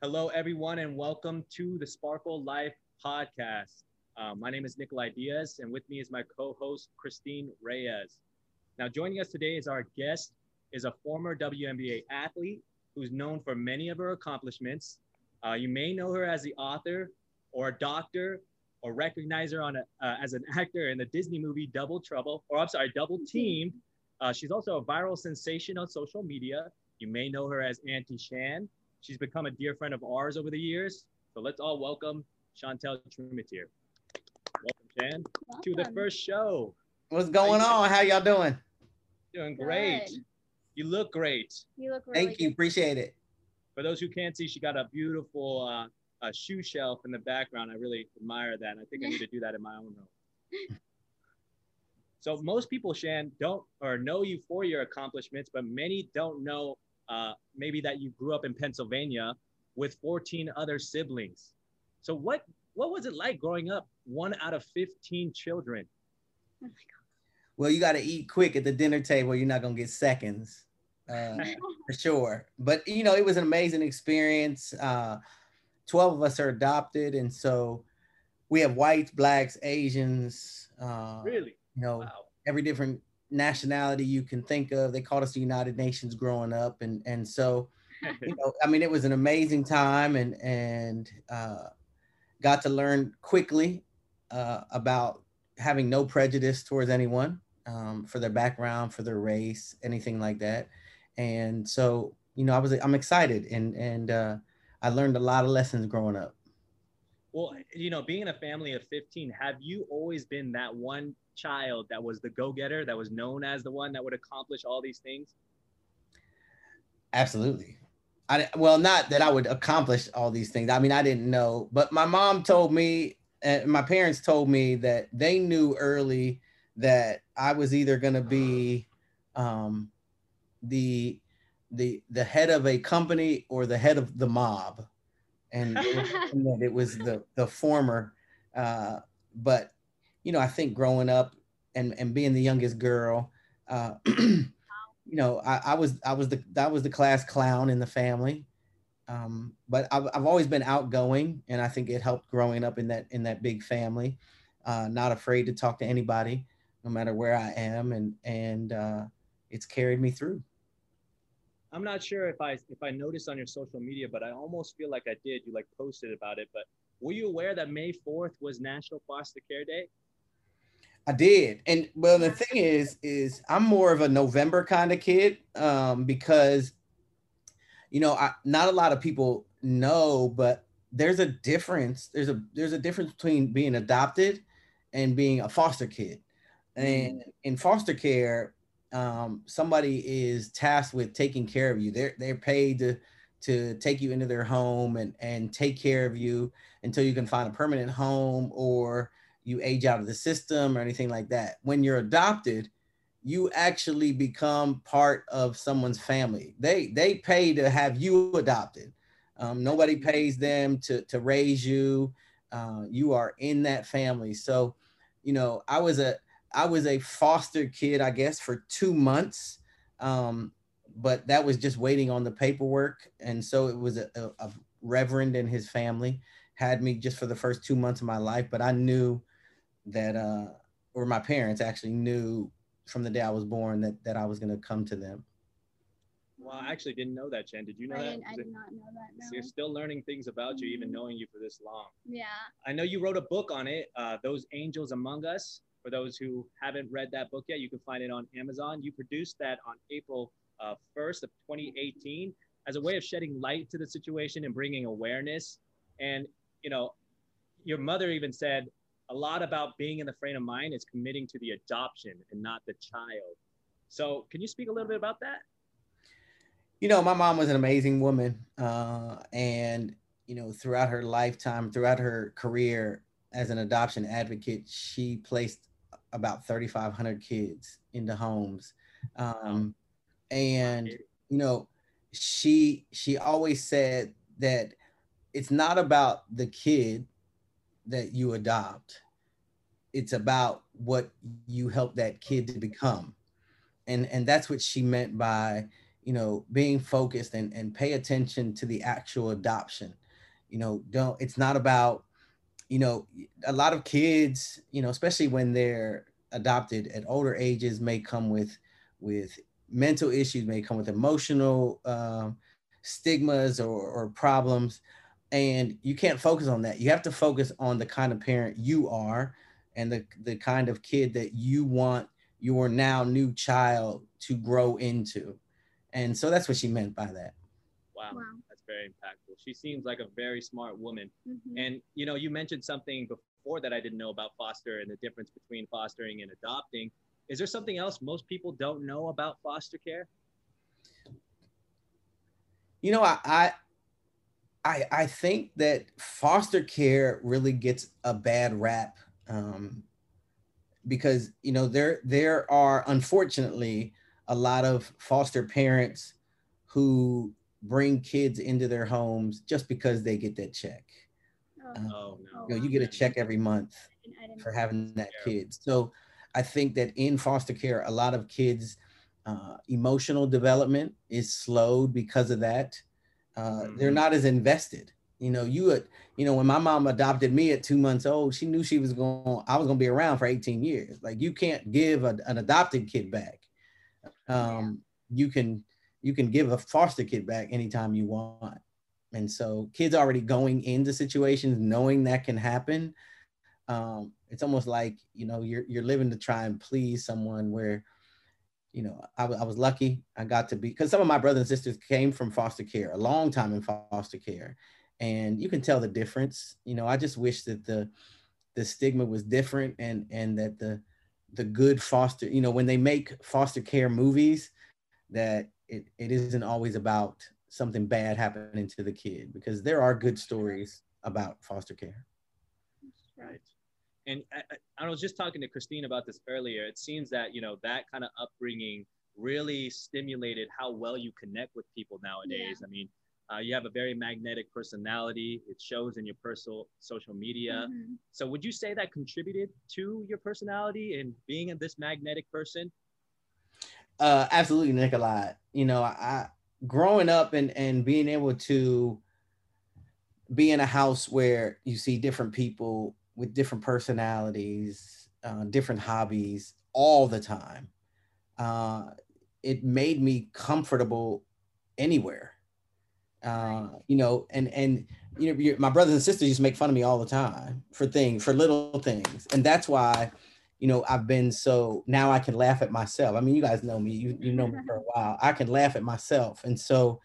Hello, everyone, and welcome to the Sparkle Life podcast. Uh, my name is Nikolai Diaz, and with me is my co-host Christine Reyes. Now, joining us today is our guest is a former WNBA athlete who's known for many of her accomplishments. Uh, you may know her as the author or a doctor or recognize her on a, uh, as an actor in the Disney movie Double Trouble, or I'm sorry, Double Team. Uh, she's also a viral sensation on social media. You may know her as Auntie Shan. She's become a dear friend of ours over the years. So let's all welcome Chantel Tremitiere. Welcome, Shan, welcome. to the first show. What's going How on? How y'all doing? Doing great. Good. You look great. You look really Thank you. Appreciate it. For those who can't see, she got a beautiful uh, a shoe shelf in the background. I really admire that. And I think I need to do that in my own room. so most people, Shan, don't or know you for your accomplishments, but many don't know uh, maybe that you grew up in Pennsylvania with 14 other siblings. So what what was it like growing up one out of 15 children? Oh my God. Well, you got to eat quick at the dinner table. You're not gonna get seconds, uh, for sure. But you know, it was an amazing experience. Uh, 12 of us are adopted, and so we have whites, blacks, Asians. Uh, really? You know, wow. every different nationality you can think of. They called us the United Nations growing up, and and so you know, I mean, it was an amazing time, and and uh, got to learn quickly uh, about having no prejudice towards anyone um, for their background, for their race, anything like that. And so, you know, I was I'm excited, and and uh, I learned a lot of lessons growing up. Well, you know, being in a family of 15, have you always been that one child that was the go-getter, that was known as the one that would accomplish all these things? Absolutely. I well, not that I would accomplish all these things. I mean, I didn't know, but my mom told me, and my parents told me that they knew early that I was either going to be um, the the the head of a company or the head of the mob, and, and that it was the the former. Uh, but you know, I think growing up and and being the youngest girl, uh, you know, I, I, was I was the that was the class clown in the family. Um, but I've, I've always been outgoing, and I think it helped growing up in that in that big family. Uh, not afraid to talk to anybody, no matter where I am, and and uh, it's carried me through. I'm not sure if I if I noticed on your social media, but I almost feel like I did. You like posted about it, but were you aware that May 4th was National Foster Care Day? I did. And well, the thing is, is I'm more of a November kind of kid um, because, you know, I, not a lot of people know, but there's a difference. There's a there's a difference between being adopted and being a foster kid. And mm-hmm. in foster care, um, somebody is tasked with taking care of you. They're they're paid to to take you into their home and and take care of you until you can find a permanent home or you age out of the system or anything like that. When you're adopted, you actually become part of someone's family. They they pay to have you adopted. Um, nobody pays them to to raise you. Uh, you are in that family. So, you know, I was a I was a foster kid, I guess, for two months. Um, but that was just waiting on the paperwork. And so it was a, a, a reverend and his family had me just for the first two months of my life. But I knew that uh or my parents actually knew from the day I was born that that I was going to come to them. Well, I actually didn't know that, Jen. Did you know I that? I did not know that. No. So you're still learning things about mm-hmm. you, even mm-hmm. knowing you for this long. Yeah. I know you wrote a book on it, uh, "Those Angels Among Us." For those who haven't read that book yet, you can find it on Amazon. You produced that on April uh, 1st of 2018 as a way of shedding light to the situation and bringing awareness. And you know, your mother even said a lot about being in the frame of mind is committing to the adoption and not the child. So, can you speak a little bit about that? You know, my mom was an amazing woman, uh, and you know, throughout her lifetime, throughout her career as an adoption advocate, she placed about 3,500 kids into homes, um, and you know, she she always said that it's not about the kid that you adopt. It's about what you help that kid to become. And and that's what she meant by, you know, being focused and, and pay attention to the actual adoption. You know, don't, it's not about, you know, a lot of kids, you know, especially when they're adopted at older ages may come with, with mental issues, may come with emotional um, stigmas or, or problems. And you can't focus on that. You have to focus on the kind of parent you are and the, the kind of kid that you want your now new child to grow into and so that's what she meant by that. Wow. wow. That's very impactful. She seems like a very smart woman. Mm-hmm. And, you know, you mentioned something before that I didn't know about foster and the difference between fostering and adopting. Is there something else most people don't know about foster care? You know, I, I I, I think that foster care really gets a bad rap um, because you know there there are unfortunately a lot of foster parents who bring kids into their homes just because they get that check. Oh, uh, oh no. You, know, you get a check every month for having that kid. So I think that in foster care, a lot of kids' uh, emotional development is slowed because of that. Uh, mm-hmm. They're not as invested. You know, you would, you know, when my mom adopted me at two months old, she knew she was going, I was going to be around for 18 years. Like you can't give a, an adopted kid back um, you can you can give a foster kid back anytime you want and so kids already going into situations knowing that can happen um, it's almost like you know you're, you're living to try and please someone where you know I, I was lucky. I got to be because some of my brothers and sisters came from foster care a long time in foster care and you can tell the difference. You know i just wish that the the stigma was different and and that the the good foster, you know, when they make foster care movies, that it, it isn't always about something bad happening to the kid because there are good stories about foster care. Right. And I, I was just talking to Christine about this earlier. It seems that, you know, that kind of upbringing really stimulated how well you connect with people nowadays. Yeah. I mean, uh, you have a very magnetic personality. It shows in your personal social media. Mm-hmm. So, would you say that contributed to your personality and being this magnetic person? Uh, absolutely, Nikolai. You know, I growing up and and being able to be in a house where you see different people with different personalities, uh, different hobbies all the time. Uh, it made me comfortable anywhere uh, you know, and and you know, my brothers and sisters used to make fun of me all the time for things, for little things, and that's why, you know, I've been so now I can laugh at myself. I mean, you guys know me, you you know me for a while. I can laugh at myself, and so,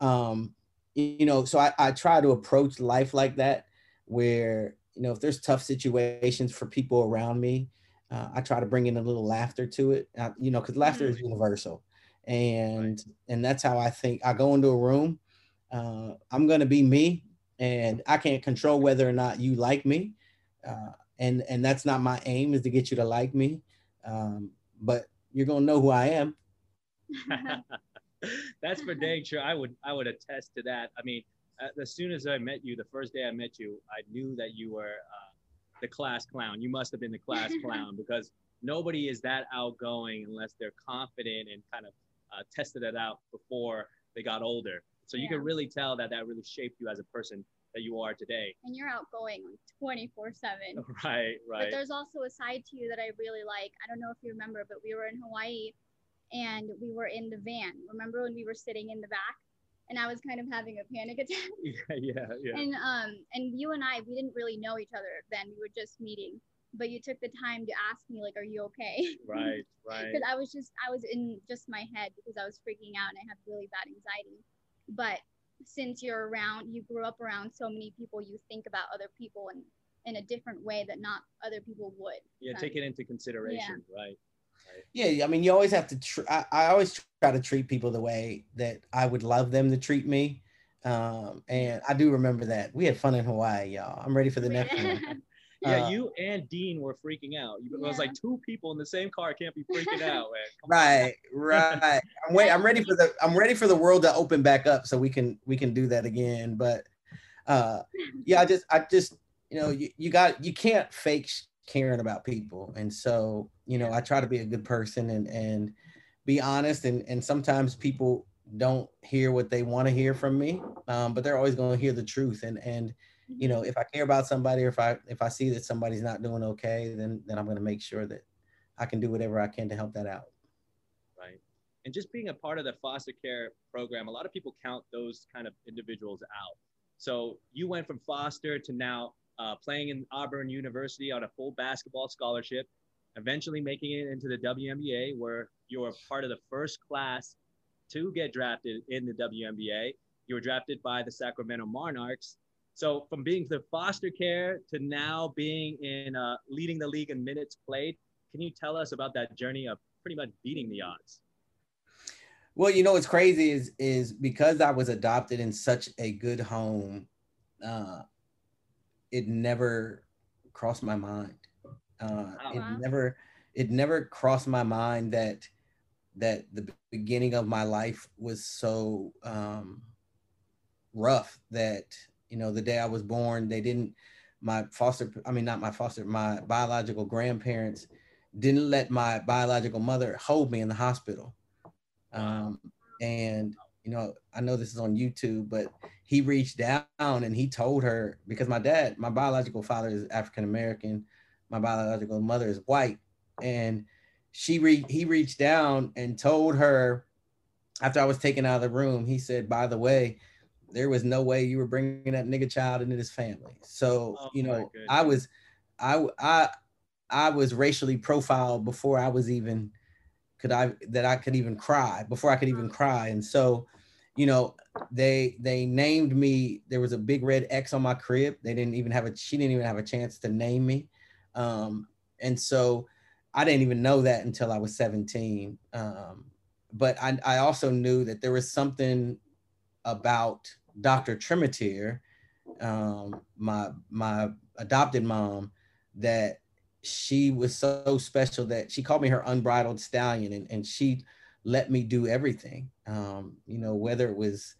um, you know, so I, I try to approach life like that, where you know, if there's tough situations for people around me, uh, I try to bring in a little laughter to it. Uh, you know, because laughter is mm-hmm. universal, and and that's how I think. I go into a room uh, I'm going to be me, and I can't control whether or not you like me. Uh, and and that's not my aim is to get you to like me. Um, but you're going to know who I am. that's for dang sure. I would I would attest to that. I mean, as soon as I met you, the first day I met you, I knew that you were uh, the class clown. You must have been the class clown because nobody is that outgoing unless they're confident and kind of uh, tested it out before they got older. So you can really tell that that really shaped you as a person that you are today. And you're outgoing 24 7. Right, right. But there's also a side to you that I really like. I don't know if you remember, but we were in Hawaii and we were in the van. Remember when we were sitting in the back? And I was kind of having a panic attack. Yeah, yeah, yeah. And um, and you and I, we didn't really know each other then. We were just meeting, but you took the time to ask me like, "Are you okay?" Right, right. Because I was just, I was in just my head because I was freaking out and I have really bad anxiety but since you're around you grew up around so many people you think about other people in in a different way that not other people would yeah take it into consideration yeah. right yeah, I mean, you always have to. Tr- I, I, always try to treat people the way that I would love them to treat me. Um, and I do remember that we had fun in Hawaii, y'all. I'm ready for the next one. Yeah, uh, you and Dean were freaking out. It was like two people in the same car can't be freaking out, right, right. I'm wait. I'm ready for the. I'm ready for the world to open back up so we can we can do that again. But uh, yeah, I just I just you know you, you got you can't fake caring about people, and so you know I try to be a good person and and be honest and and sometimes people don't hear what they want to hear from me, um, but they're always going to hear the truth. And and you know, if I care about somebody, or if I if I see that somebody's not doing okay, then then I'm going to make sure that I can do whatever I can to help that out. Right. And just being a part of the foster care program, a lot of people count those kind of individuals out. So you went from foster to now uh, playing in Auburn University on a full basketball scholarship, eventually making it into the WNBA, where you were part of the first class to get drafted in the WNBA. You were drafted by the Sacramento Monarchs. So from being the foster care to now being in uh, leading the league in minutes played, can you tell us about that journey of pretty much beating the odds? Well, you know what's crazy is is because I was adopted in such a good home, uh, it never crossed my mind. Uh, oh, it never it never crossed my mind that that the beginning of my life was so um, rough that you know the day I was born they didn't my foster I mean not my foster my biological grandparents didn't let my biological mother hold me in the hospital. Um, and you know I know this is on YouTube but he reached down and he told her because my dad my biological father is African American my biological mother is white and she re- he reached down and told her after I was taken out of the room, he said, by the way, there was no way you were bringing that nigga child into this family. So, oh, you know, I was, I, I, I was racially profiled before I was even, could I, that I could even cry before I could even mm. cry. And so, you know, they, they named me, there was a big red X on my crib. They didn't even have a, she didn't even have a chance to name me. Um, and so I didn't even know that until I was 17. Um, but I, I also knew that there was something about Dr. Tremitiere, um, my my adopted mom, that she was so special that she called me her unbridled stallion, and, and she let me do everything. Um, you know, whether it was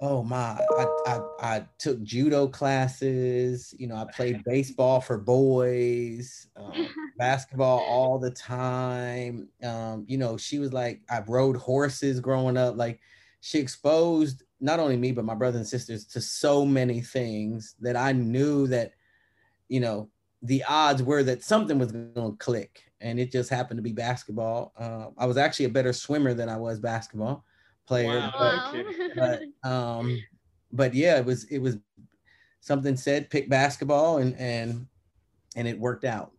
oh my I, I, I took judo classes you know i played baseball for boys um, basketball all the time. Um, you know she was like i rode horses growing up. Like she exposed not only me but my brothers and sisters to so many things that i knew that you know the odds were that something was going to click and it just happened to be basketball uh, i was actually a better swimmer than i was basketball player. Wow. But, but, um, but yeah, it was it was something said pick basketball and and and it worked out.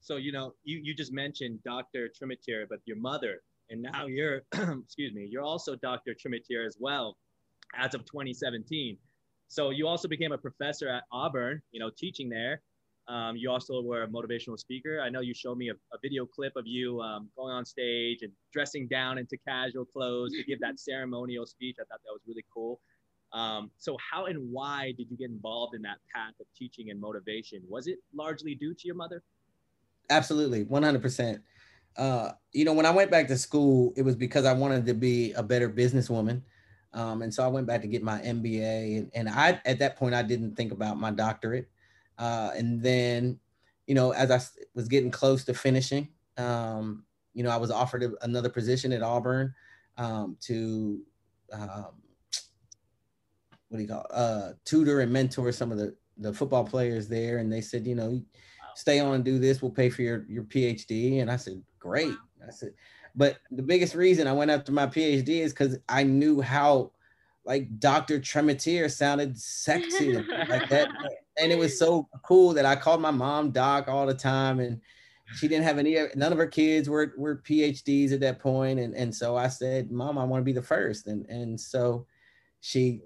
So you know, you you just mentioned Dr. Tremitiere, but your mother, and now you're excuse me, you're also Dr. Tremitiere as well, as of 2017. So you also became a professor at Auburn, you know, teaching there. Um, you also were a motivational speaker. I know you showed me a, a video clip of you um, going on stage and dressing down into casual clothes to give that ceremonial speech. I thought that was really cool. Um, so, how and why did you get involved in that path of teaching and motivation? Was it largely due to your mother? Absolutely, 100%. Uh, you know, when I went back to school, it was because I wanted to be a better businesswoman. Um, and so I went back to get my MBA. And, and I, at that point, I didn't think about my doctorate. Uh, and then, you know, as I was getting close to finishing, um, you know, I was offered a, another position at Auburn um, to, um, what do you call, it? uh, tutor and mentor some of the the football players there. And they said, you know, stay on and do this. We'll pay for your your PhD. And I said, great. I said, but the biggest reason I went after my PhD is because I knew how like Dr. Tremitiere sounded sexy like that. And it was so cool that I called my mom Doc all the time. And she didn't have any, none of her kids were, were PhDs at that. And, and so I said, mom, I want to be the first. And, and so she,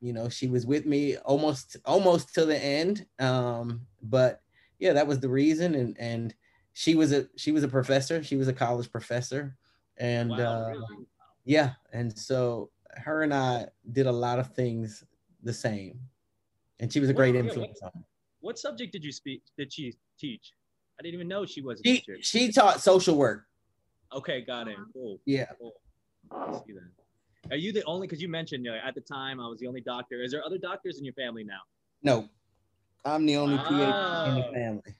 you know, she was with me almost, almost to the end. Um, but yeah, that was the reason. And, and she was a, she was a professor. She was a college professor. And, wow, uh, really? yeah. And so her and I did a lot of things the same, and she was a great what, influence what, on. What subject did you speak? Did she teach? I didn't even know she was a she, teacher. She taught social work. Okay, got it. Uh-huh. Cool. Yeah. Cool. see that. Are you the only? Because you mentioned you know, at the time I was the only doctor. Is there other doctors in your family now? No, I'm the only PhD in the oh. family.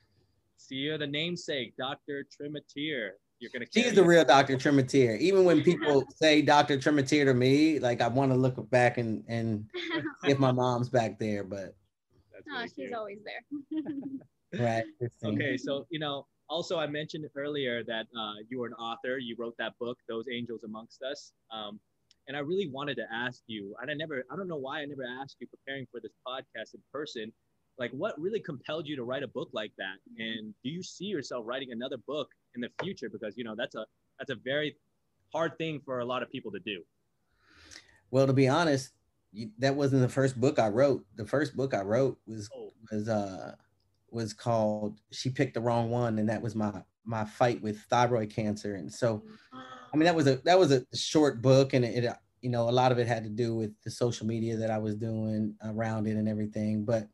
See, you're the namesake, Dr. Tremitiere. You're gonna. She's the real Dr. Tremitiere. Even when people say Dr. Tremitiere to me, like I want to look back and and if my mom's back there, but. oh, really she's cute. always there. right. Okay, so you know, also I mentioned earlier that uh, you were an author. You wrote that book, Those Angels Amongst Us. Um, and I really wanted to ask you, and I never, I don't know why I never asked you preparing for this podcast in person, like what really compelled you to write a book like that? And do you see yourself writing another book in the future? Because you know that's a that's a very hard thing for a lot of people to do. Well, to be honest, you, that wasn't the first book I wrote. The first book I wrote was oh. was uh was called She Picked the Wrong One, and that was my my fight with thyroid cancer. And so, I mean, that was a that was a short book, and it, it you know a lot of it had to do with the social media that I was doing around it and everything. But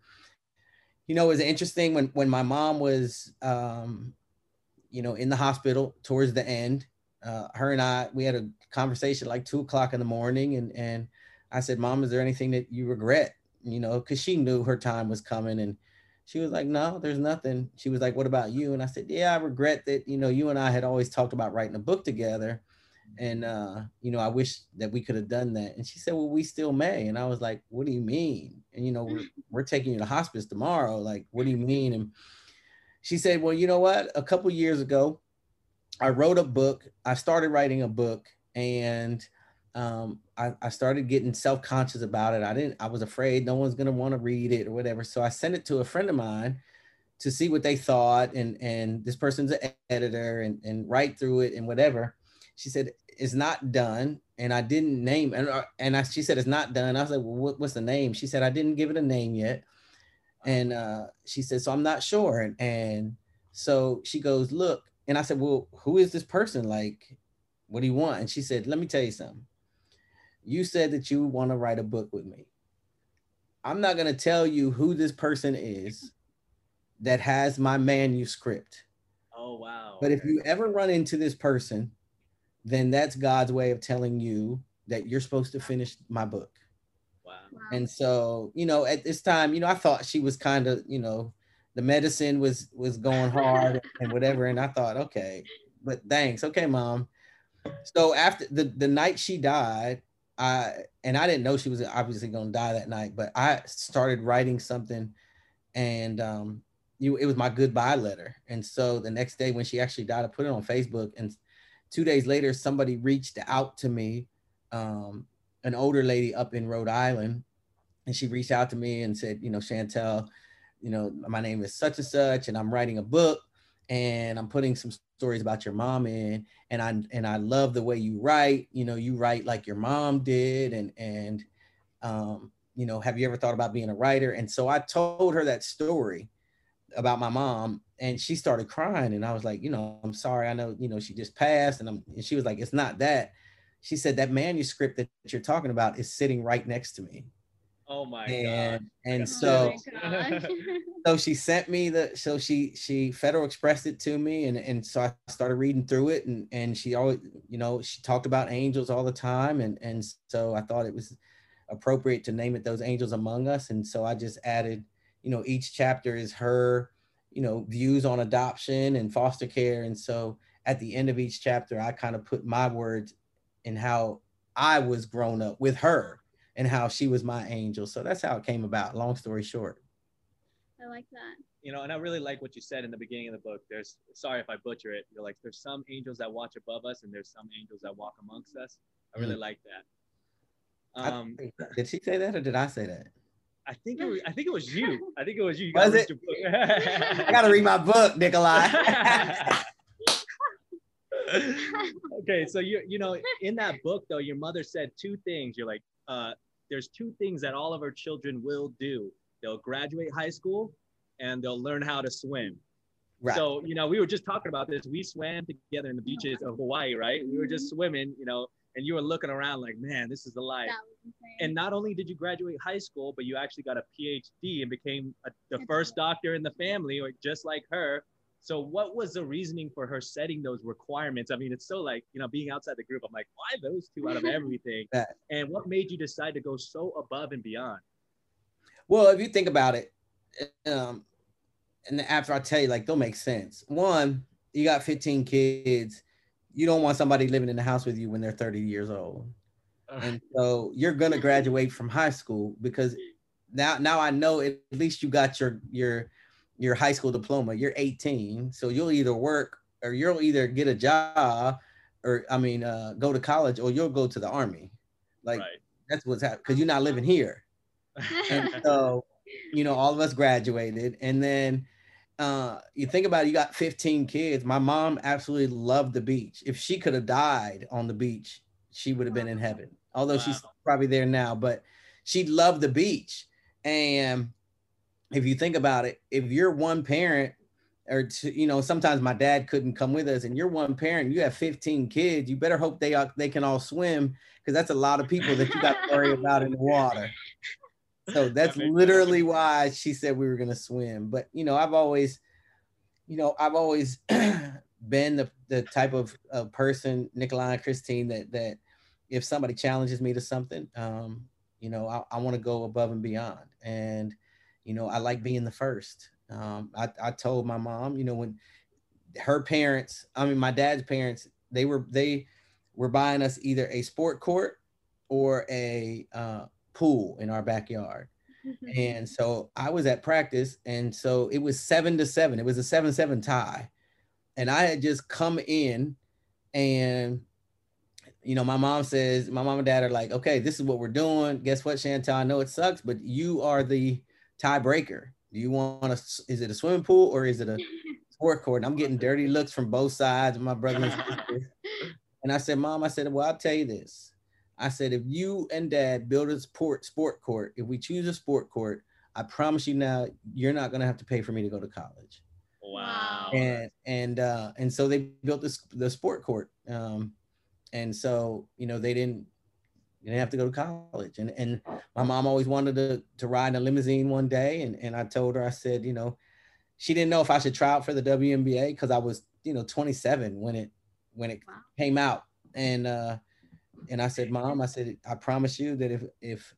you know, it was interesting when when my mom was, um, you know, in the hospital towards the end. Uh, her and I, we had a conversation like two o'clock in the morning, and and I said, "Mom, is there anything that you regret?" You know, because she knew her time was coming, and she was like, "No, there's nothing." She was like, "What about you?" And I said, "Yeah, I regret that. You know, you and I had always talked about writing a book together." and uh, you know, I wish that we could have done that. And she said, Well, we still may. And I was like, What do you mean? And you know, we're, we're taking you to hospice tomorrow. Like, what do you mean? And she said, Well, you know what? A couple years ago, I wrote a book. I started writing a book, and um, I, I started getting self-conscious about it. I didn't. I was afraid no one's gonna want to read it or whatever. So I sent it to a friend of mine to see what they thought. And and this person's an editor and and write through it and whatever she said it's not done and i didn't name and, uh, and I, she said it's not done i was like well what, what's the name she said i didn't give it a name yet and uh, she said so i'm not sure. And, and so she goes look and i said well who is this person? Like what do you want? And she said let me tell you something. You said that you want to write a book with me. I'm not going to tell you who this person is that has my manuscript. Oh wow but if you ever run into this person then that's God's way of telling you that you're supposed to finish my book. Wow. And so, you know, at this time, you know, I thought she was kind of, you know, the medicine was was going hard and whatever. And I thought, okay, but thanks. Okay, mom. So after the, the night she died, I and I didn't know she was obviously gonna die that night, but I started writing something and um you it was my goodbye letter. And so the next day when she actually died, I put it on Facebook and two days later, somebody reached out to me, um, an older lady up in Rhode Island, and she reached out to me and said, you know, Chantel, you know, my name is such and such, and I'm writing a book, and I'm putting some stories about your mom in, and I and I love the way you write. You know, you write like your mom did, and and um, you know, have you ever thought about being a writer? And so I told her that story about my mom, and she started crying and i was like you know i'm sorry i know you know she just passed and i'm and she was like it's not that she said that manuscript that you're talking about is sitting right next to me. Oh my and, god and oh so so she sent me the so she she federal expressed it to me and and so i started reading through it and and she always you know she talked about angels all the time and and so i thought it was appropriate to name it those angels among us and so i just added you know each chapter is her you know views on adoption and foster care and so at the end of each chapter i kind of put my words in how i was grown up with her and how she was my angel so that's how it came about long story short i like that you know and i really like what you said in the beginning of the book there's sorry if i butcher it you're like there's some angels that watch above us and there's some angels that walk amongst us i really mm. like that um, did she say that or did i say that I think it was, I think it was you. I think it was you. you was it? I gotta read my book, Nikolai. okay, so you you know in that book though, your mother said two things. You're like, uh, there's two things that all of our children will do. They'll graduate high school and they'll learn how to swim. Right. So, you know, we were just talking about this. We swam together in the beaches of Hawaii, right? We were just swimming, you know, and you were looking around like, man, this is the life. And not only did you graduate high school, but you actually got a PhD and became a, the first doctor in the family, or just like her. So, what was the reasoning for her setting those requirements? I mean, it's so like you know, being outside the group, I'm like, why those two out of everything? and what made you decide to go so above and beyond? Well, if you think about it, um, and after I tell you, like they'll make sense. One, you got 15 kids you don't want somebody living in the house with you when they're 30 years old. And so you're gonna graduate from high school because now now I know at least you got your your your high school diploma. You're 18, so you'll either work or you'll either get a job or I mean uh, go to college or you'll go to the army. Like right. that's what's happening because you're not living here. and so you know all of us graduated and then uh, you think about it, you got 15 kids. My mom absolutely loved the beach. If she could have died on the beach, she would have been in heaven. Although wow. she's probably there now, but she loved the beach. And if you think about it, if you're one parent, or to, you know, sometimes my dad couldn't come with us, and you're one parent, you have 15 kids, you better hope they are, they can all swim because that's a lot of people that you got to worry about in the water. So that's that literally why she said we were gonna swim. But you know, I've always, you know, I've always been the, the type of uh, person, Nikolai and Christine, that that if somebody challenges me to something, um, you know, I, I want to go above and beyond. And, you know, I like being the first. Um, I, I told my mom, you know, when her parents, I mean, my dad's parents, they were, they were buying us either a sport court or a uh, pool in our backyard. Mm-hmm. And so I was at practice. And so it was seven to seven. It was a seven, seven tie. And I had just come in and you know, my mom says, my mom and dad are like, okay, this is what we're doing. Guess what, Chantel? I know it sucks, but you are the tiebreaker. Do you want to, is it a swimming pool or is it a sport court? And I'm getting dirty looks from both sides of my brother and sister. and I said, Mom, I said, well, I'll tell you this. I said, if you and dad build a sport sport court, if we choose a sport court, I promise you now, you're not gonna have to pay for me to go to college. Wow. And and uh, and so they built this the sport court. Um, and so you know they didn't they didn't have to go to college. And and my mom always wanted to to ride in a limousine one day. And and I told her I said you know she didn't know if I should try out for the WNBA because I was you know 27 when it when it wow. came out. And uh and I said mom I said I promise you that if if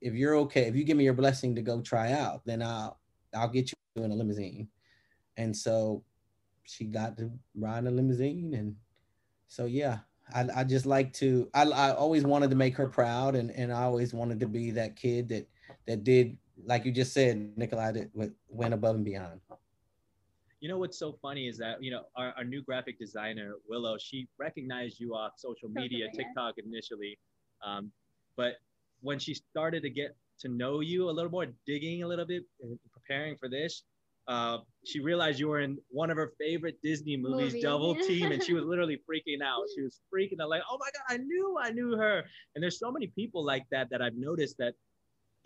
if you're okay if you give me your blessing to go try out then I'll I'll get you in a limousine. And so she got to ride in a limousine. And so yeah I, I just like to I, I always wanted to make her proud and, and I always wanted to be that kid that that did like you just said Nikolai that went above and beyond. You know what's so funny is that you know our, our new graphic designer Willow she recognized you off social media TikTok initially, um, but when she started to get to know you a little more, digging a little bit and preparing for this, uh, she realized you were in one of her favorite Disney movies, Movie. Double Team, and she was literally freaking out. She was freaking out, like, "Oh my god, I knew, I knew her." And there's so many people like that that I've noticed that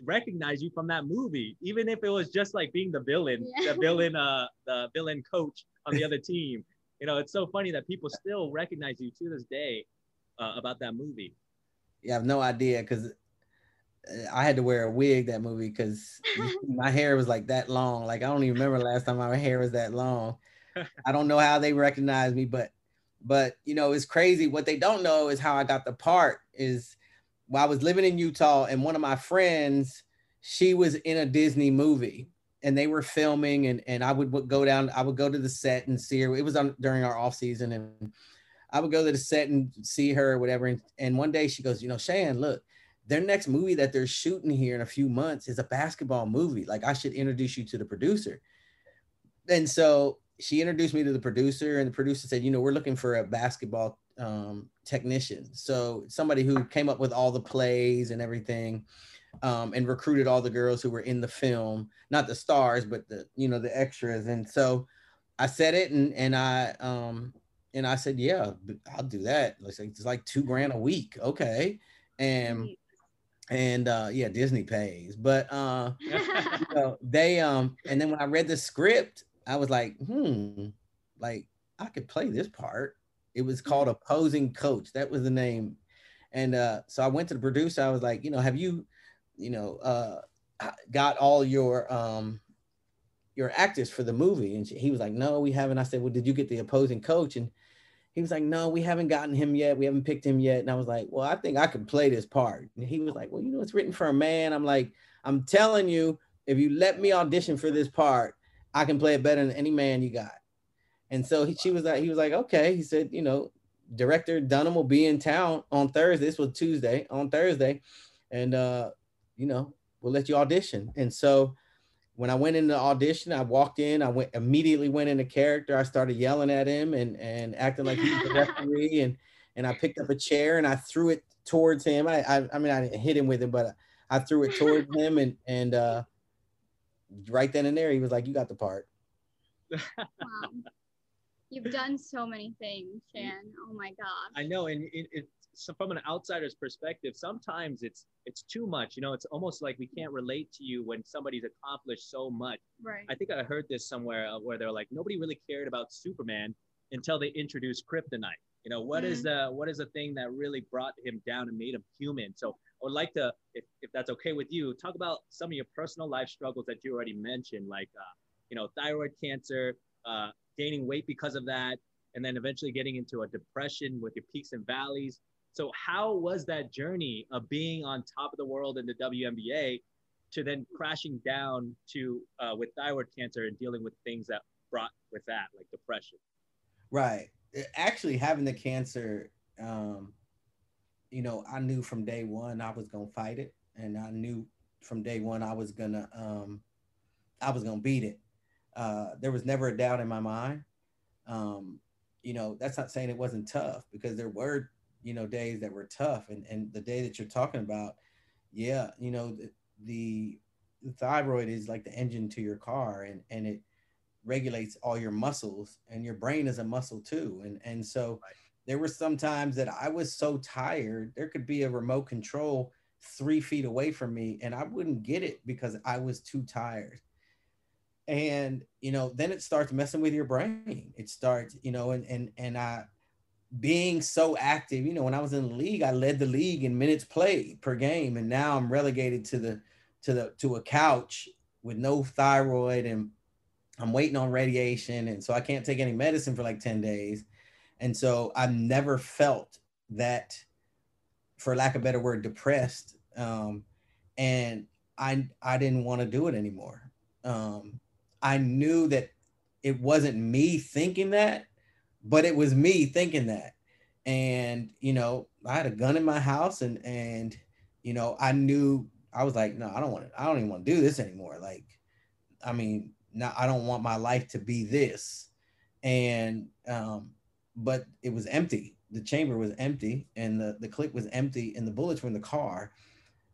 recognize you from that movie, even if it was just like being the villain, yeah. the villain, uh, the villain coach on the other team. You know, it's so funny that people still recognize you to this day uh, about that movie. Yeah, I have no idea because I had to wear a wig that movie because my hair was like that long. Like I don't even remember last time my hair was that long. I don't know how they recognized me, but but you know it's crazy. What they don't know is how I got the part. Is while I was living in Utah and one of my friends, she was in a Disney movie and they were filming and and I would, would go down. I would go to the set and see her. It was on during our off season and I would go to the set and see her or whatever. And, and one day she goes, you know, Shan, look their next movie that they're shooting here in a few months is a basketball movie. Like I should introduce you to the producer. And so she introduced me to the producer, and the producer said, you know, we're looking for a basketball um, technician. So somebody who came up with all the plays and everything. Um, and recruited all the girls who were in the film, not the stars, but the you know the extras. And so I said it, and and I um and I said, yeah, I'll do that. Like it's like two grand a week, okay. And and uh yeah disney pays. But uh you know, they um and then when i read the script i was like hmm like i could play this part. It was called opposing coach. That was the name. And uh so i went to the producer. I was like you know have you you know uh got all your um your actors for the movie? And she, he was like no we haven't. I said well did you get the opposing coach? And he was like, no, we haven't gotten him yet. We haven't picked him yet. And I was like, well, I think I can play this part. And he was like, well, you know, it's written for a man. I'm like, I'm telling you, if you let me audition for this part, I can play it better than any man you got. And so he, she was like, he was like, okay. He said, you know, director Dunham will be in town on Thursday. This was Tuesday on Thursday, and uh, you know we'll let you audition. And so when I went into the audition, I walked in, I went immediately went into character. I started yelling at him and and acting like he was the referee, and and I picked up a chair and I threw it towards him. I I, I mean I didn't hit him with it, but I threw it towards him, and and uh, right then and there he was like, "You got the part." wow. You've done so many things, Shan. Oh my gosh. I know, and it, it, so from an outsider's perspective, sometimes it's it's too much. You know, it's almost like we can't relate to you when somebody's accomplished so much. Right. I think I heard this somewhere uh, where they're like, nobody really cared about Superman until they introduced Kryptonite. You know, what mm-hmm. is the what is the thing that really brought him down and made him human? So I would like to, if, if that's okay with you, talk about some of your personal life struggles that you already mentioned, like uh, you know, thyroid cancer, uh, gaining weight because of that, and then eventually getting into a depression with your peaks and valleys. So how was that journey of being on top of the world in the WNBA to then crashing down to uh, with thyroid cancer and dealing with things that brought with that, like depression? Right. Actually, having the cancer, um, you know, I knew from day one I was gonna fight it, and I knew from day one I was gonna, um, I was gonna beat it. Uh, there was never a doubt in my mind. Um, you know, that's not saying it wasn't tough because there were you know days that were tough and and the day that you're talking about yeah you know the, the, the thyroid is like the engine to your car and and it regulates all your muscles and your brain is a muscle too and and so right. there were some times that i was so tired there could be a remote control three feet away from me and i wouldn't get it because i was too tired and you know then it starts messing with your brain it starts you know and and and i being so active, you know, when I was in the league, I led the league in minutes played per game, and now I'm relegated to the to the to a couch with no thyroid, and I'm waiting on radiation, and so I can't take any medicine for like ten days, and so I've never felt that, for lack of a better word, depressed, um, and I I didn't want to do it anymore. Um, I knew that it wasn't me thinking that but it was me thinking that. And you know i had a gun in my house and and you know i knew i was like no i don't want to i don't even want to do this anymore. Like i mean now i don't want my life to be this. And um but it was empty. The chamber was empty and the the clip was empty and the bullets were in the car.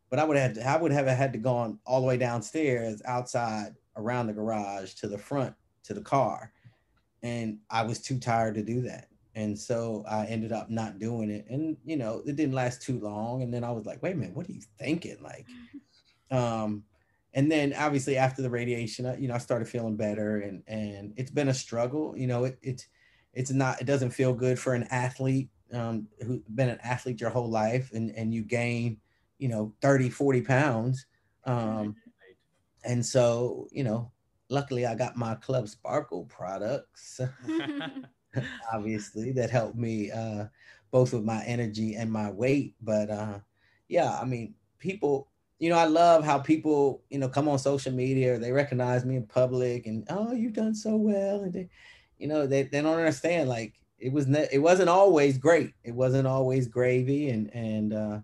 But i would have to, i would have had to gone all the way downstairs outside around the garage to the front to the car and I was too tired to do that. And so I ended up not doing it. And you know, it didn't last too long. And then I was like, wait a minute, what are you thinking? Like, um, and then obviously after the radiation, you know, I started feeling better and and it's been a struggle. You know, it, it's it's not it doesn't feel good for an athlete um, who's been an athlete your whole life and and you gain, you know, 30, 40 pounds. Um, and so, you know, luckily I got my Club Sparkle products, obviously, that helped me uh, both with my energy and my weight. But uh, yeah, I mean, people, you know, I love how people, you know, come on social media, they recognize me in public and, oh, you've done so well. And they, you know, they, they don't understand like it was, ne- it wasn't always great. It wasn't always gravy and, and uh,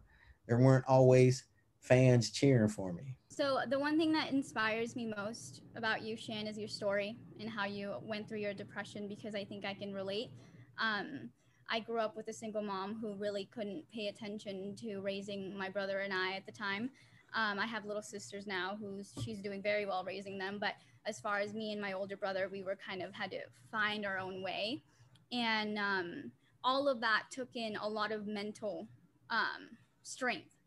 there weren't always fans cheering for me. So the one thing that inspires me most about you, Shan, is your story and how you went through your depression because I think I can relate. Um, I grew up with a single mom who really couldn't pay attention to raising my brother and I at the time. Um, I have little sisters now who's she's doing very well raising them, but as far as me and my older brother, we were kind of had to find our own way, and um, all of that took in a lot of mental um, strength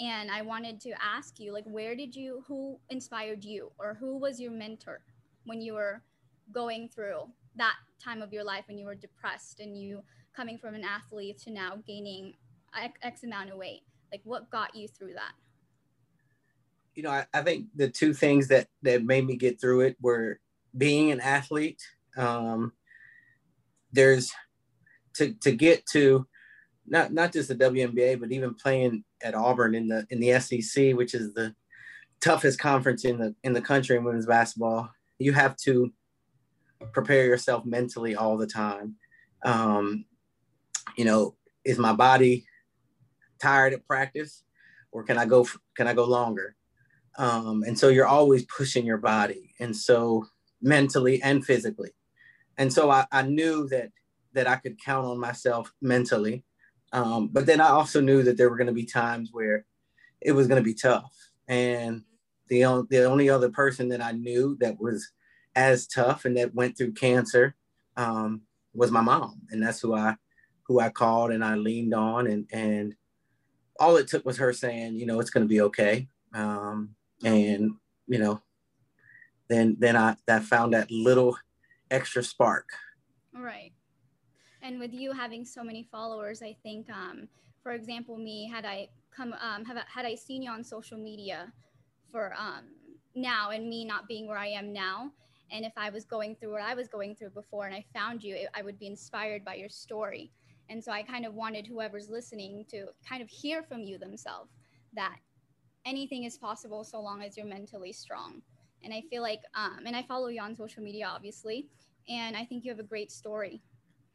and i wanted to ask you like where did you who inspired you or who was your mentor when you were going through that time of your life when you were depressed and you coming from an athlete to now gaining x, amount of weight? Like what got you through that? You know I, I, think the two things that that made me get through it were being an athlete um, there's to to get to not not just the WNBA, but even playing at Auburn in the in the SEC, which is the toughest conference in the in the country in women's basketball. You have to prepare yourself mentally all the time. Um, you know, is my body tired at practice or can I go, can I go longer? Um, and so you're always pushing your body. And so mentally and physically. And so I, I knew that, that I could count on myself mentally. Um, but then I also knew that there were going to be times where it was going to be tough. And the, only, the only other person that I knew that was as tough and that went through cancer um, was my mom. And that's who I, who I called and I leaned on and, and all it took was her saying, you know, it's going to be okay. Um, and, you know, then, then I, that found that little extra spark. Right. And with you having so many followers, I think, um, for example, me, had I come, um, have, had I seen you on social media for um, now and me not being where I am now, and if I was going through what I was going through before and I found you, I would be inspired by your story. And so I kind of wanted whoever's listening to kind of hear from you themselves that anything is possible so long as you're mentally strong. And I feel like, um, and I follow you on social media, obviously, and I think you have a great story.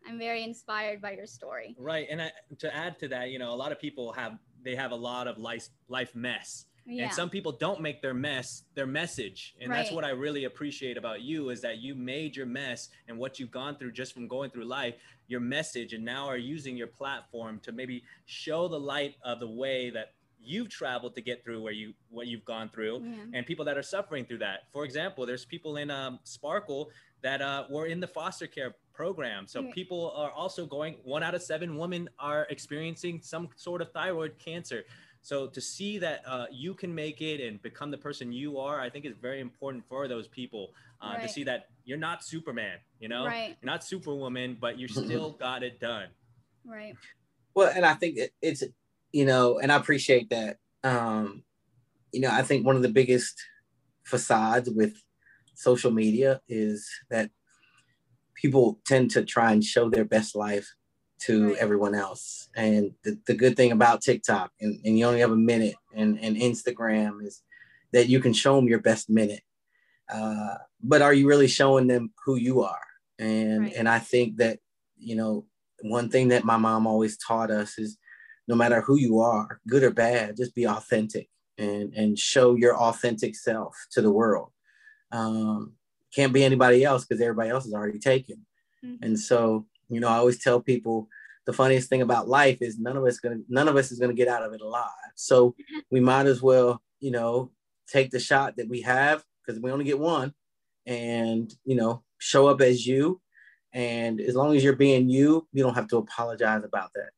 I'm very inspired by your story. Right, and I, to add to that, you know, a lot of people have they have a lot of life life mess yeah. and some people don't make their mess their message and right. that's what i really appreciate about you is that you made your mess and what you've gone through just from going through life your message and now are using your platform to maybe show the light of the way that you've traveled to get through where you what you've gone through yeah. and people that are suffering through that for example there's people in um, sparkle that uh, were in the foster care program so people are also going one out of seven women are experiencing some sort of thyroid cancer so to see that uh, you can make it and become the person you are, I think is very important for those people uh, right. to see that you're not Superman, you know, right. you're not Superwoman, but you still got it done. Right. Well, and I think it's, you know, and I appreciate that. Um, you know, I think one of the biggest facades with social media is that people tend to try and show their best life to right. everyone else. And the, the good thing about TikTok and, and you only have a minute and, and Instagram is that you can show them your best minute. Uh, but are you really showing them who you are? And right. and I think that, you know, one thing that my mom always taught us is no matter who you are, good or bad, just be authentic and and show your authentic self to the world. Um, can't be anybody else because everybody else is already taken. Mm-hmm. And so you know, I always tell people the funniest thing about life is none of us gonna none of us is gonna get out of it alive. So we might as well, you know, take the shot that we have because we only get one, and you know, show up as you. And as long as you're being you, you don't have to apologize about that.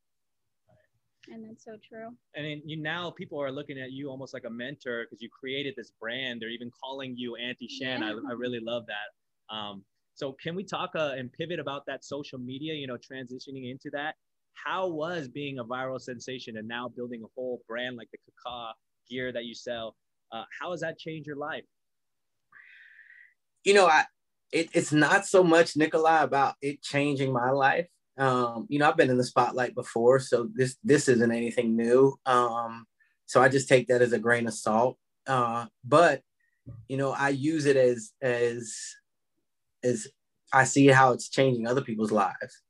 And that's so true. And then you now people are looking at you almost like a mentor because you created this brand. They're even calling you Auntie Shan. Yeah. I, I really love that. Um, so can we talk uh, and pivot about that social media, you know, transitioning into that? How was being a viral sensation and now building a whole brand like the Kaka gear that you sell? Uh, how has that changed your life? You know, I it, it's not so much Nikolai about it changing my life. Um, you know, I've been in the spotlight before, so this this isn't anything new. Um, so I just take that as a grain of salt. Uh, but you know, I use it as as as I see how it's changing other people's lives.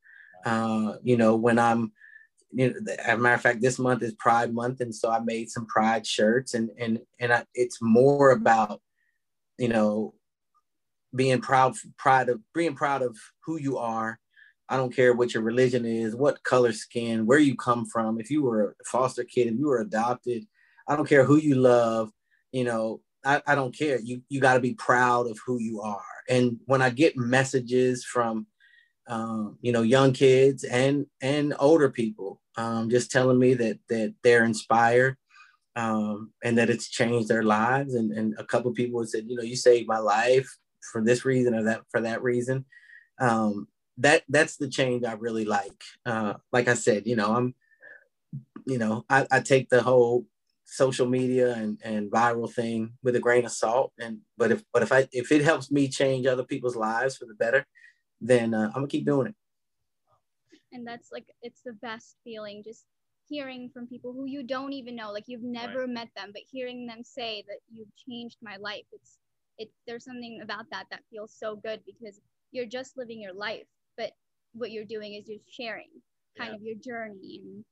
Uh, you know, when I'm, you know, as a matter of fact, this month is Pride Month, and so I made some Pride shirts, and and and I, it's more about, you know, being proud, proud of being proud of who you are. I don't care what your religion is, what color skin, where you come from. If you were a foster kid, if you were adopted, I don't care who you love. You know, I, I don't care. You you got to be proud of who you are and when I get messages from um, you know young kids and and older people um, just telling me that that they're inspired um, and that it's changed their lives and, and a couple people said you know you saved my life for this reason or that for that reason um, that that's the change I really like uh, like I said you know I'm you know I, I take the whole social media and, and viral thing with a grain of salt. And but if but if I if it helps me change other people's lives for the better, then uh, I'm gonna keep doing it. And that's like it's the best feeling, just hearing from people who you don't even know, like you've never right. met them, but hearing them say that you've changed my life. It's it there's something about that that feels so good because you're just living your life, but what you're doing is you're sharing kind Yeah. of your journey and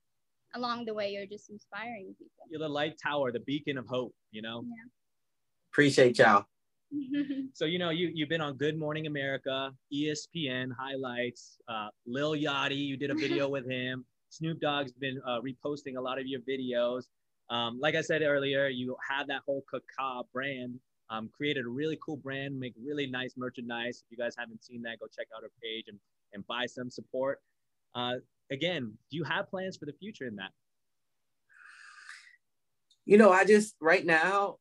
along the way you're just inspiring people. You're the light tower, the beacon of hope. You know. Appreciate y'all. So you know you you've been on Good Morning America, ESPN highlights, uh, Lil Yachty. You did a video with him. Snoop Dogg's been uh, reposting a lot of your videos. Um, like I said earlier, you have that whole Kaka brand. Um, created a really cool brand, make really nice merchandise. If you guys haven't seen that, go check out her page and, and buy some support. Uh, again, do you have plans for the future in that? You know, I just right now,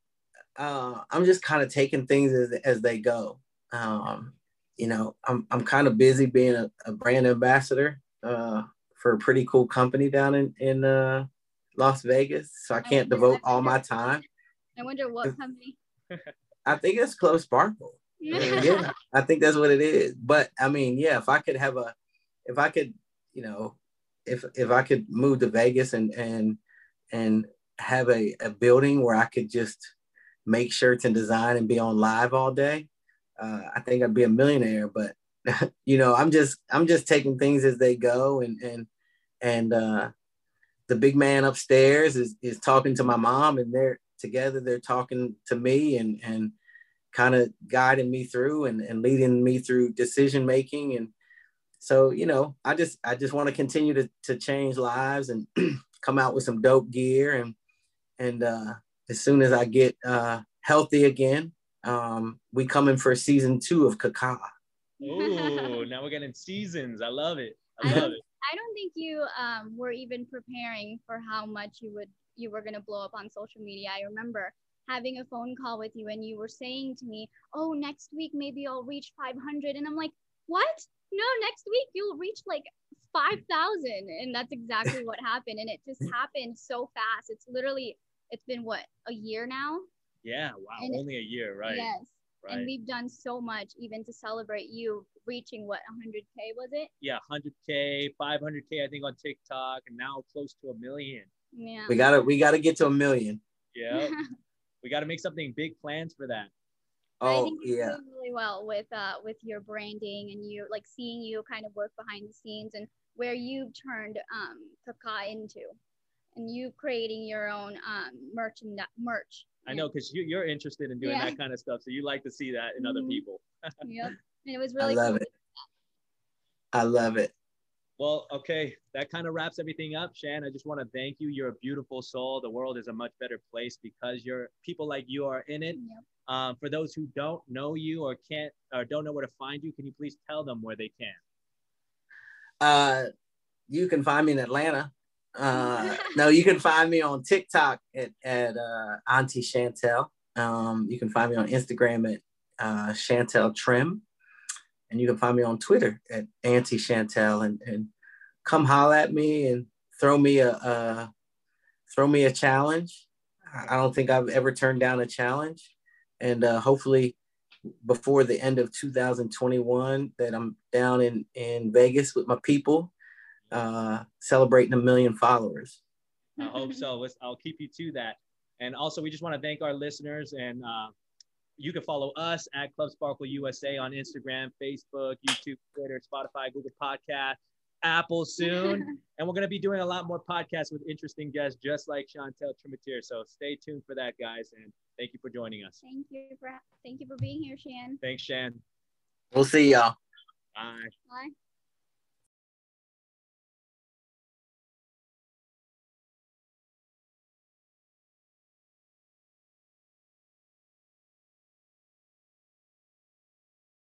uh, I'm just kind of taking things as as they go. Um, you know, I'm I'm kind of busy being a, a brand ambassador uh, for a pretty cool company down in in uh, Las Vegas, so I can't wonder- devote all my time. I wonder what company. I think it's Club Sparkle. Yeah, I think that's what it is. But I mean, yeah, if I could have a, if I could, you know, if if I could move to Vegas and and and have a, a building where I could just make shirts and design and be on live all day, uh, I think I'd be a millionaire. But you know, I'm just I'm just taking things as they go, and and and uh, the big man upstairs is is talking to my mom, and they're together. They're talking to me, and and kind of guiding me through and, and leading me through decision making and so you know i just i just want to continue to, to change lives and come out with some dope gear and and uh as soon as i get uh healthy again um we coming for season two of Kaka. Oh, now we're getting seasons. I love it. I I love don't, it. I don't think you um, were even preparing for how much you would you were gonna blow up on social media. I remember having a phone call with you and you were saying to me, "Oh, next week maybe I'll reach 500," and I'm like, "What? No, next week you'll reach like 5,000," and that's exactly what happened. And it just happened so fast. It's literally it's been what a year now. Yeah. Wow. And- Only a year, right? Yes. Right. And we've done so much even to celebrate you reaching what 100k was it? yeah, 100k, 500k, I think on TikTok, and now close to a million. Yeah. we gotta we gotta get to a million. Yeah, we got to make something big plans for that. I oh think you're yeah doing really well with uh with your branding and you like seeing you kind of work behind the scenes and where you've turned um Kaka into and you creating your own um merch and that merch. I know because you, you're interested in doing Yeah. that kind of stuff, so you like to see that in other Mhm. people. Yep. And it was really. I love cool. it. i love it Well, okay, that kind of wraps everything up, Shan. I just want to thank you. You're a beautiful soul. The world is a much better place because you're people like you are in it. Yep. Um, for those who don't know you or can't or don't know where to find you, can you please tell them where they can? uh you can find me in atlanta uh no you can find me on tiktok at, at uh auntie chantel um you can find me on instagram at uh chantel trim and you can find me on twitter at auntie chantel and and come holla at me and throw me a uh throw me a challenge i I don't think i've ever turned down a challenge and uh hopefully before the end of 2021 that i'm down in in vegas with my people uh, celebrating a million followers. I hope so. I'll keep you to that. And also, we just want to thank our listeners. And uh, you can follow us at Club Sparkle USA on Instagram, Facebook, YouTube, Twitter, Spotify, Google Podcast, Apple soon. and we're going to be doing a lot more podcasts with interesting guests, just like Chantel Tremitiere. So stay tuned for that, guys. And thank you for joining us. Thank you for thank you for being here, Shan. Thanks, Shan. We'll see y'all. Bye. Bye.